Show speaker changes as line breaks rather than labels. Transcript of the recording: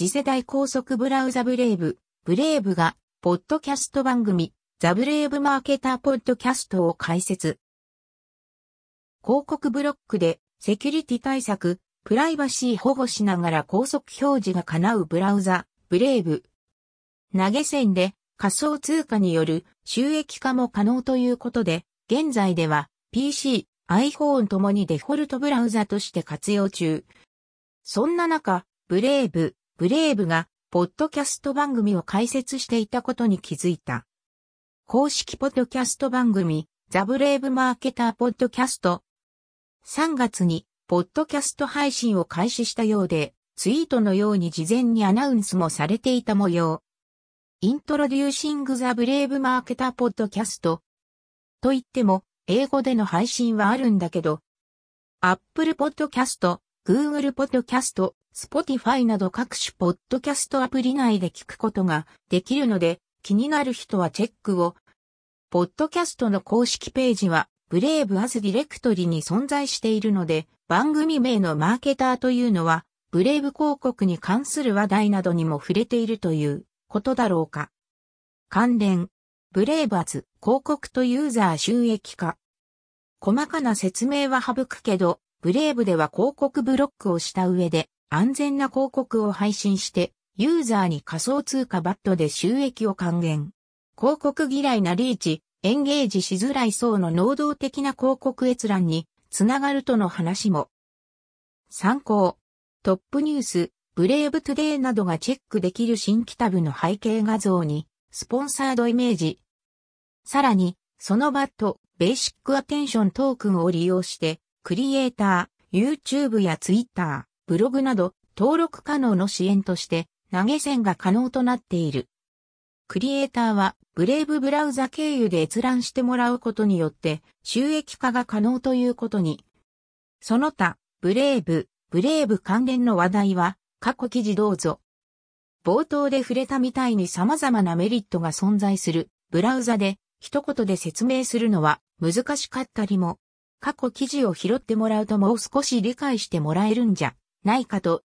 次世代高速ブラウザブレイブ、ブレイブが、ポッドキャスト番組、ザブレイブマーケターポッドキャストを開設。広告ブロックで、セキュリティ対策、プライバシー保護しながら高速表示が叶うブラウザ、ブレイブ。投げ銭で仮想通貨による収益化も可能ということで、現在では PC、iPhone ともにデフォルトブラウザとして活用中。そんな中、ブレイブ、ブレイブが、ポッドキャスト番組を開設していたことに気づいた。公式ポッドキャスト番組、ザ・ブレイブ・マーケター・ポッドキャスト。3月に、ポッドキャスト配信を開始したようで、ツイートのように事前にアナウンスもされていた模様。イントロデューシング・ザ・ブレイブ・マーケター・ポッドキャスト。と言っても、英語での配信はあるんだけど、Apple Podcast、Google Podcast、Spotify など各種ポッドキャストアプリ内で聞くことができるので、気になる人はチェックを。ポッドキャストの公式ページは、ブレイブアズディレクトリに存在しているので、番組名のマーケターというのは、ブレイブ広告に関する話題などにも触れているということだろうか。関連。ブレイブアズ広告とユーザー収益化。細かな説明は省くけど、 Brave では広告ブロックをした上で、安全な広告を配信して、ユーザーに仮想通貨 BAT で収益を還元。広告嫌いなリーチ、エンゲージしづらい層の能動的な広告閲覧につながるとの話も。参考。トップニュース、 Brave Today などがチェックできる新規タブの背景画像に、スポンサードイメージ。さらに、そのバット、ベーシックアテンショントークンを利用して、クリエイター、YouTube や Twitter、ブログなど登録可能の支援として投げ銭が可能となっている。クリエイターはブレイブブラウザ経由で閲覧してもらうことによって収益化が可能ということに。その他、ブレイブ、ブレイブ関連の話題は過去記事どうぞ。冒頭で触れたみたいに様々なメリットが存在するブラウザで一言で説明するのは難しかったりも。過去記事を拾ってもらうともう少し理解してもらえるんじゃないかと